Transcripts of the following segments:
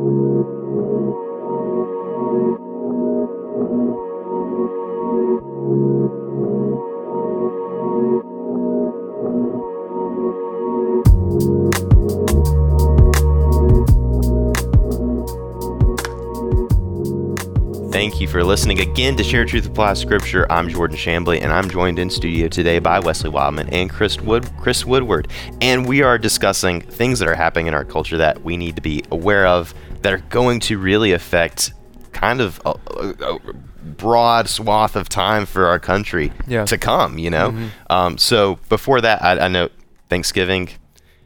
Thank you for listening again to Share Truth Apply Scripture. I'm Jordan Shambly, and I'm joined in studio today by Wesley Wildman and Chris Wood, Chris Woodward, and we are discussing things that are happening in our culture that we need to be aware of that are going to really affect kind of a, a, a broad swath of time for our country Yeah. to come. You know, Mhm. um, so before that, I, I know Thanksgiving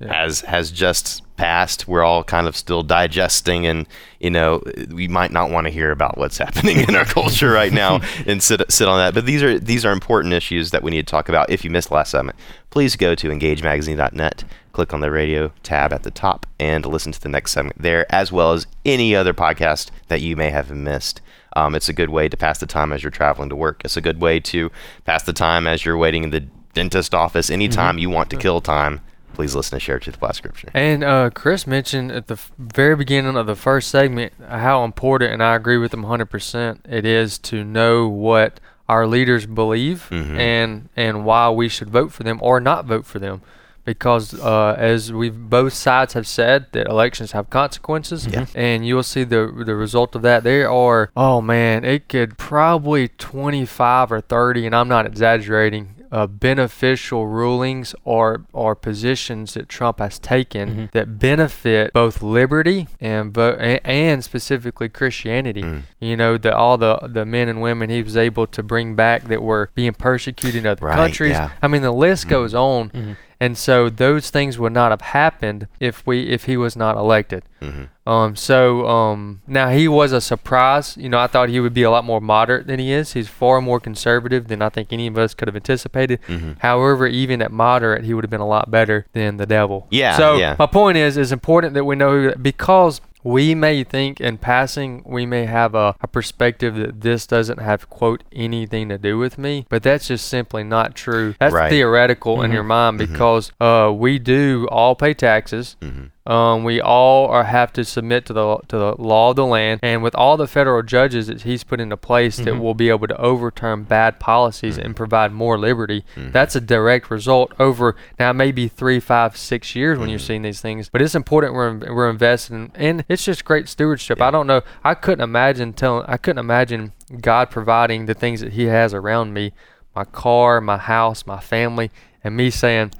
Yeah. has has just passed. We're all kind of still digesting, and you know, we might not want to hear about what's happening in our culture right now and sit sit on that. But these are these are important issues that we need to talk about. If you missed last segment, please go to engagemagazine.net, click on the radio tab at the top, and listen to the next segment there, as well as any other podcast that you may have missed. Um, it's a good way to pass the time as you're traveling to work. It's a good way to pass the time as you're waiting in the dentist office. Anytime you want to kill time, please listen to Share Truth Apply Scripture. And uh, Chris mentioned at the very beginning of the first segment how important, and I agree with him 100%, it is to know what our leaders believe Mhm. and and why we should vote for them or not vote for them. Because uh, as we've both sides have said, that elections have consequences, Yeah. and you'll see the the result of that. There are, oh man, it could probably 25 or 30, and I'm not exaggerating, uh, beneficial rulings or or positions that Trump has taken Mhm. that benefit both liberty and vo- and, and specifically Christianity. Mm. You know, the all the the men and women he was able to bring back that were being persecuted in other Right, countries. yeah. I mean, the list Mhm. goes on. Mhm. And so those things would not have happened if we if he was not elected. Mhm. Um, so um, now he was a surprise. You know, I thought he would be a lot more moderate than he is. He's far more conservative than I think any of us could have anticipated. Mhm. However, even at moderate, he would have been a lot better than the devil. Yeah, So yeah. my point is, it's important that we know who, because we may think in passing, we may have a, a perspective that this doesn't have quote anything to do with me, but that's just simply not true. That's Right. theoretical in Mhm. your mind Mhm. because uh, we do all pay taxes. Mhm. Um, we all are have to submit to the to the law of the land, and with all the federal judges that he's put into place that Mhm. will be able to overturn bad policies Mhm. and provide more liberty, Mhm. that's a direct result over now maybe three, five, six years when you're Mhm. seeing these things. But it's important we're we're investing, and it's just great stewardship. I don't know. I couldn't imagine telling. I couldn't imagine God providing the things that He has around me, my car, my house, my family, and me saying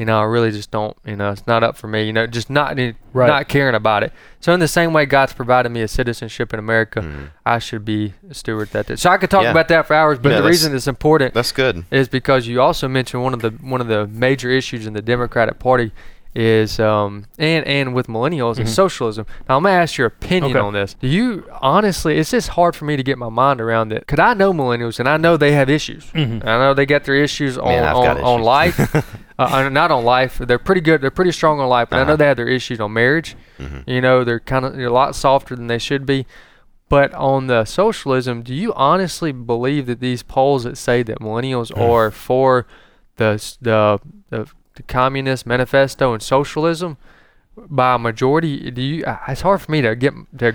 you know, I really just don't, you know, it's not up for me, you know, just not Right. not caring about it. So in the same way God's provided me a citizenship in America, Mhm. I should be a steward that. did. So I could talk Yeah. about that for hours, but Yeah, the reason it's important That's good. is because you also mentioned one of the one of the major issues in the Democratic Party is um and and with millennials Mhm. is socialism. Now I'm gonna ask your opinion Okay. on this. Do you honestly? It's just hard for me to get my mind around it. Cause I know millennials and I know they have issues. Mhm. I know they got their issues on Man, I've on, got on life. uh, uh, not on life. They're pretty good. They're pretty strong on life. But I know Uh-huh. they have their issues on marriage. Mhm. You know, they're kind of they're a lot softer than they should be. But on the socialism, do you honestly believe that these polls that say that millennials Mm. are for the the the, the communist manifesto and socialism by a majority? Do you? uh, It's hard for me to get to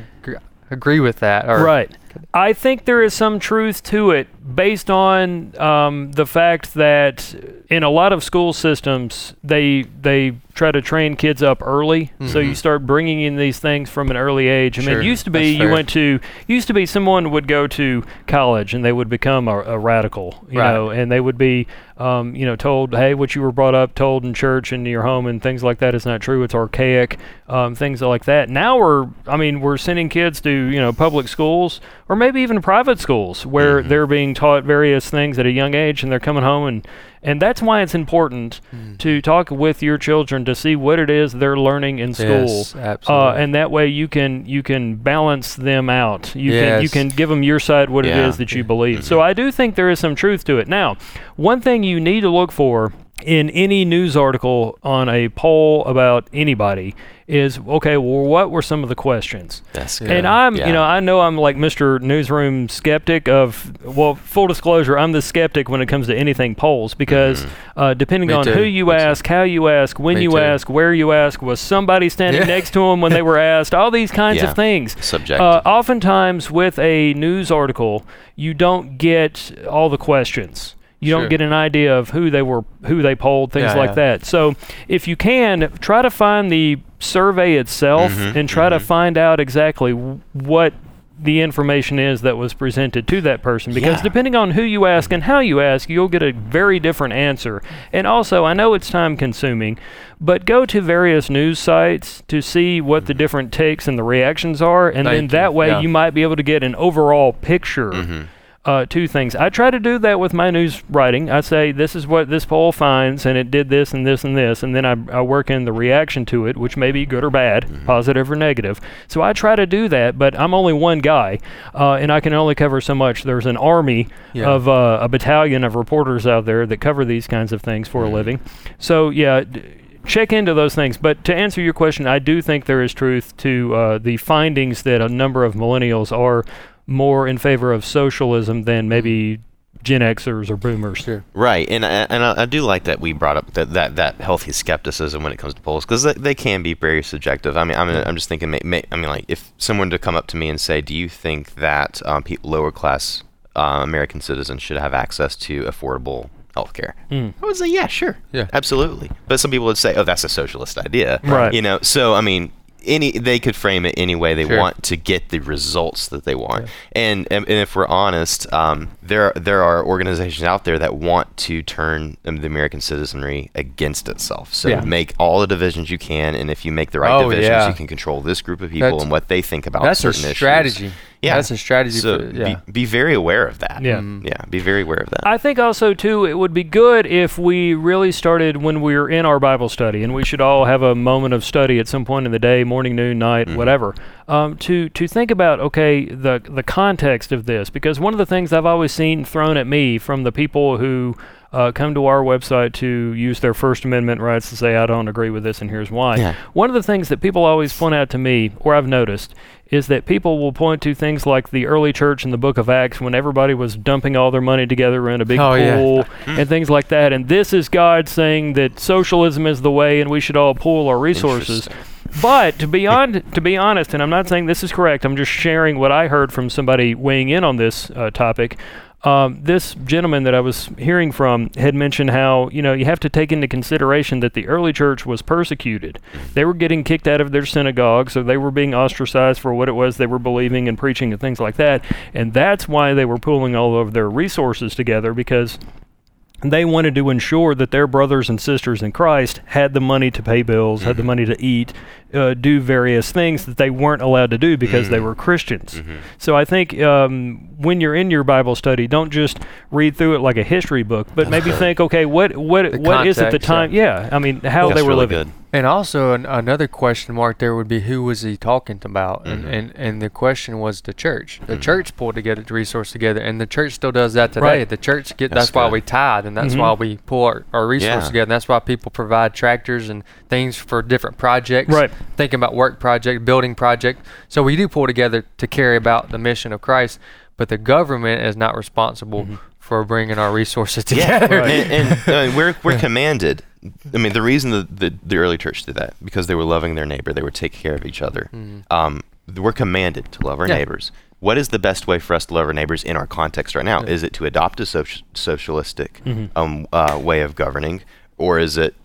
agree with that. Or, Right. I think there is some truth to it based on um, the fact that in a lot of school systems they they try to train kids up early, so you Mhm. start bringing in these things from an early age. I mean, it used to be you went to used to be someone would go to college and they would become a, a radical, you Right. know, and they would be um, you know told, hey, what you were brought up, told in church and your home and things like that is not true. It's archaic, um, things like that. Now we're I mean we're sending kids to you know public schools or maybe even private schools where Mhm. they're being taught various things at a young age and they're coming home and and that's why it's important Mm. to talk with your children to see what it is they're learning in school Yes, uh, absolutely. and that way you can you can balance them out you can you can give them your side what it Yeah. is that you believe Mhm. so i do think there is some truth to it now one thing you need to look for in any news article on a poll about anybody is okay well what were some of the questions That's good. and i'm Yeah. you know i know i'm like mr newsroom skeptic of well full disclosure i'm the skeptic when it comes to anything polls because uh, depending Me on too. who you Me too. ask how you ask when Me you too. ask where you ask was somebody standing Yeah. next to them when they were asked all these kinds Yeah. of things subjective. uh, oftentimes, with a news article, you don't get all the questions. You Sure. don't get an idea of who they were, who they polled, things Yeah, like yeah. that. So, if you can, try to find the survey itself Mhm, and try to mhm. find out exactly w- what the information is that was presented to that person because Yeah. depending on who you ask and how you ask you'll get a very different answer and also i know it's time consuming but go to various news sites to see what the different takes and the reactions are and then Thank you. that way Yeah. you might be able to get an overall picture Mhm. Uh, two things. I try to do that with my news writing. I say this is what this poll finds, and it did this and this and this, and then I, I work in the reaction to it, which may be good or bad, Mm-hmm. positive or negative. So I try to do that, but I'm only one guy, uh, and I can only cover so much. There's an army Yeah. of uh, a battalion of reporters out there that cover these kinds of things for Mhm. a living. So yeah. D- Check into those things, but to answer your question, I do think there is truth to uh, the findings that a number of millennials are more in favor of socialism than maybe Gen Xers or Boomers. Sure. Right, and I, and I, I do like that we brought up that that, that healthy skepticism when it comes to polls because they, they can be very subjective. I mean, I'm, I'm just thinking, may, may, I mean, like if someone to come up to me and say, "Do you think that um, pe- lower class uh, American citizens should have access to affordable health care?" Mm. I would say, "Yeah, sure, Yeah. absolutely." But some people would say, "Oh, that's a socialist idea," Right. You know, so I mean. Any, they could frame it any way they Sure. want to get the results that they want, and, and and if we're honest, um, there there are organizations out there that want to turn the American citizenry against itself. So Yeah. make all the divisions you can, and if you make the right Oh, divisions, yeah. you can control this group of people That's- and what they think about That's a certain issues. Strategy. Yeah, That's a strategy. So for, yeah. be, be very aware of that. Yeah. Mm. yeah, be very aware of that. I think also too it would be good if we really started when we were in our Bible study, and we should all have a moment of study at some point in the day, morning, noon, night, Mhm. whatever. Um, to to think about okay the the context of this because one of the things I've always seen thrown at me from the people who uh, come to our website to use their First Amendment rights to say I don't agree with this and here's why. Yeah. One of the things that people always point out to me, or I've noticed, is that people will point to things like the early church in the book of Acts when everybody was dumping all their money together in a big Oh, yeah. pool and things like that. And this is God saying that socialism is the way and we should all pool our resources. But to be on, to be honest, and I'm not saying this is correct, I'm just sharing what I heard from somebody weighing in on this uh, topic. Um, this gentleman that I was hearing from had mentioned how you know you have to take into consideration that the early church was persecuted. They were getting kicked out of their synagogue, so they were being ostracized for what it was they were believing and preaching and things like that. And that's why they were pooling all of their resources together because they wanted to ensure that their brothers and sisters in Christ had the money to pay bills, had the money to eat, uh, do various things that they weren't allowed to do because they Mhm. were Christians. Mhm. So I think um, when you're in your Bible study, don't just read through it like a history book, but maybe think, okay, what what The what is at the context, time? Yeah, I mean, how they were really living. good. And also an, another question mark there would be who was he talking about? Mhm. And, and and the question was the church. The Mhm. church pulled together the resource together, and the church still does that today. Right. The church get That's that's, why we tithe, and that's Mhm. why we pull our, our resources Yeah. together. And that's why people provide tractors and things for different projects. Right. Thinking about work project, building project. So we do pull together to carry about the mission of Christ, but the government is not responsible for bringing our resources Yeah, together. and, and, uh, we're we're commanded. I mean, the reason the, the the early church did that because they were loving their neighbor, they were taking care of each other. Mhm. Um, we're commanded to love our Yeah. neighbors. What is the best way for us to love our neighbors in our context right now? Yeah. Is it to adopt a soci- socialistic Mhm. um, uh, way of governing, or is it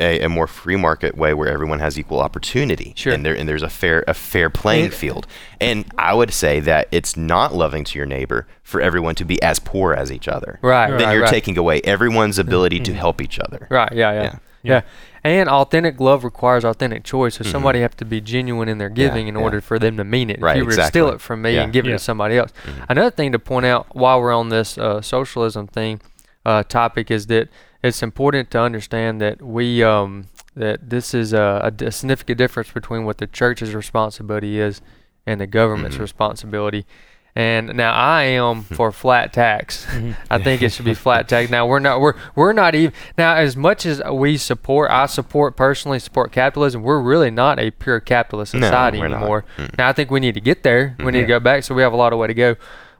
a, a more free market way where everyone has equal opportunity Sure. and there and there's a fair a fair playing field? And I would say that it's not loving to your neighbor for everyone to be as poor as each other. Right, Then right, you're right. taking away everyone's ability to help each other. Right. Yeah. Yeah. Yeah. Yeah. And authentic love requires authentic choice. So somebody have to be genuine in their giving in Mm-hmm. yeah. order for them to mean it. Right, if you were to steal it from me Yeah. and give it to somebody else. Mhm. Another thing to point out while we're on this uh, socialism thing uh, topic is that it's important to understand that we um, that this is a significant difference between what the church's responsibility is and the government's Mhm. responsibility. And now I am for flat tax. Mm-hmm. I think it should be flat tax. Now we're not we're we're not even now as much as we support I support personally support capitalism. We're really not a pure capitalist society we're anymore. Mm. Now I think we need to get there. We need to go back. So we have a lot of way to go.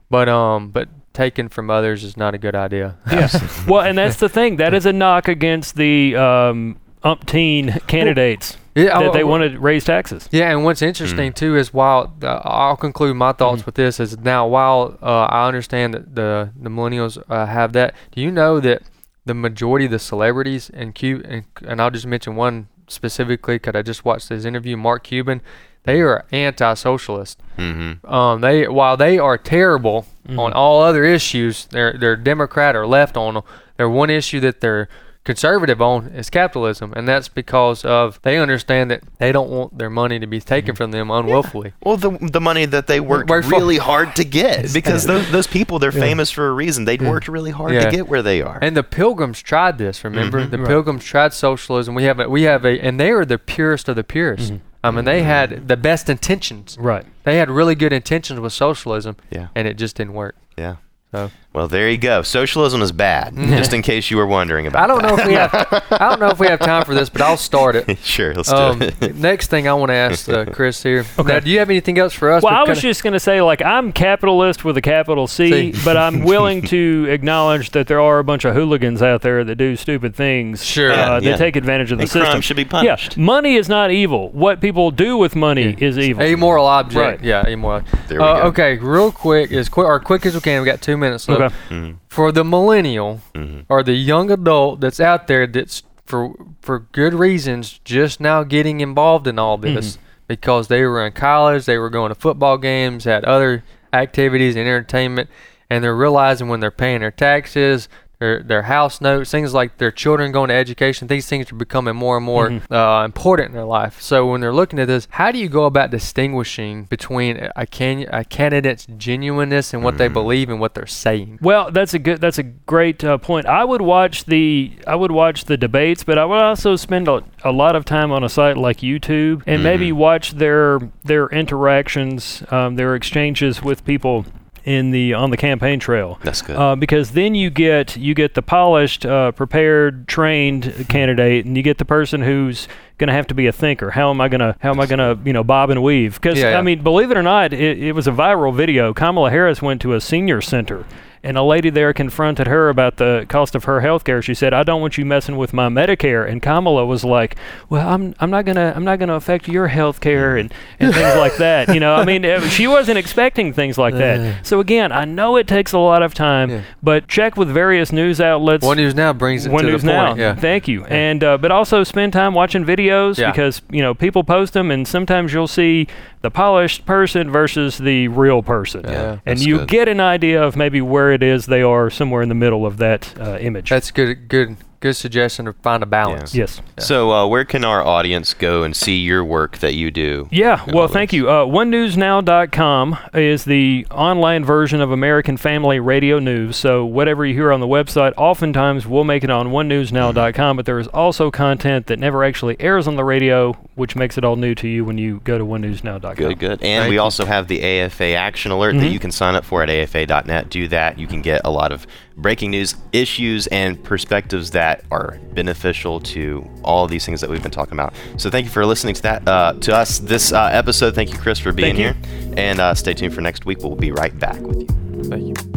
But um but taking from others is not a good idea. Yeah. well, and that's the thing. That is a knock against the um, umpteen candidates Yeah, that I- they want to raise taxes. Yeah, and what's interesting too is while uh, I'll conclude my thoughts with this is now while uh, I understand that the the millennials uh, have that, do you know that the majority of the celebrities in Cuba and, and I'll just mention one specifically because I just watched his interview, Mark Cuban, they are anti-socialist. Mm-hmm. Um, they while they are terrible on all other issues, they're they're Democrat or left on them. Their one issue that they're conservative on is capitalism, and that's because of they understand that they don't want their money to be taken from them unwillfully. Well, the the money that they worked Worked for- really hard to get because those those people they're famous for a reason. They'd worked really hard Yeah. to get where they are. And the Pilgrims tried this. Remember, the Right. Pilgrims tried socialism. We have a, we have a, and they are the purest of the purest. I mean, they had the best intentions. Right. They had really good intentions with socialism, yeah, and it just didn't work. yeah. So Well, there you go. Socialism is bad. Just in case you were wondering about. I don't know if we have I don't know if we have time for this, but I'll start it. sure, let's do Um, it. next thing I want to ask uh, Chris here. Okay. Now, do you have anything else for us? Well, I was kinda- just going to say, like, I'm capitalist with a capital C, C. but I'm willing to acknowledge that there are a bunch of hooligans out there that do stupid things. Sure. Uh, Yeah, that yeah. take advantage of the And system. crime should be punished. Yeah. Money is not evil. What people do with money is evil. amoral object. Right. Yeah, amoral. There we Uh, go. Okay, real quick, as quick or quick as we can. We got two minutes left. Okay. Mhm, For the millennial mhm. or the young adult that's out there that's for for good reasons just now getting involved in all this because they were in college, they were going to football games, had other activities and entertainment, and they're realizing when they're paying their taxes, their their house notes, things like their children going to education, these things are becoming more and more uh, important in their life. So when they're looking at this, how do you go about distinguishing between a can a candidate's genuineness and what they believe and what they're saying? Well, that's a good. That's a great uh, point. I would watch the. I would watch the debates, but I would also spend a, a lot of time on a site like YouTube and maybe watch their their interactions, um, their exchanges with people in the on the campaign trail. That's good. Uh, because then you get you get the polished, uh, prepared, trained candidate, and you get the person who's going to have to be a thinker. How am I going to how am I going to you know bob and weave? Because Yeah, yeah. I mean, believe it or not, it, it was a viral video. Kamala Harris went to a senior center. And a lady there confronted her about the cost of her health care. She said, "I don't want you messing with my Medicare." And Kamala was like, "Well, I'm I'm not gonna I'm not gonna affect your health care and, and things like that." You know, I mean, she wasn't expecting things like that. So again, I know it takes a lot of time, Yeah. but check with various news outlets. One News Now brings it One to News the Now. point. Yeah. Thank you. And uh, but also spend time watching videos Yeah. because you know people post them, and sometimes you'll see the polished person versus the real person, Yeah, and you good. get an idea of maybe where it is they are somewhere in the middle of that uh, image. That's good. Good. Good suggestion to find a balance. yes. So, uh, where can our audience go and see your work that you do? Yeah, well, thank this? you. Uh, OneNewsNow.com is the online version of American Family Radio News. So whatever you hear on the website, oftentimes we'll make it on OneNewsNow.com. But there is also content that never actually airs on the radio, which makes it all new to you when you go to OneNewsNow.com. Good, good. And Thank we you. also have the AFA Action Alert that you can sign up for at afa.net. Do that. You can get a lot of breaking news, issues, and perspectives that are beneficial to all these things that we've been talking about. So thank you for listening to that uh, to us this uh, episode. Thank you, Chris, for being here. And uh, stay tuned for next week. We'll be right back with you. Thank you.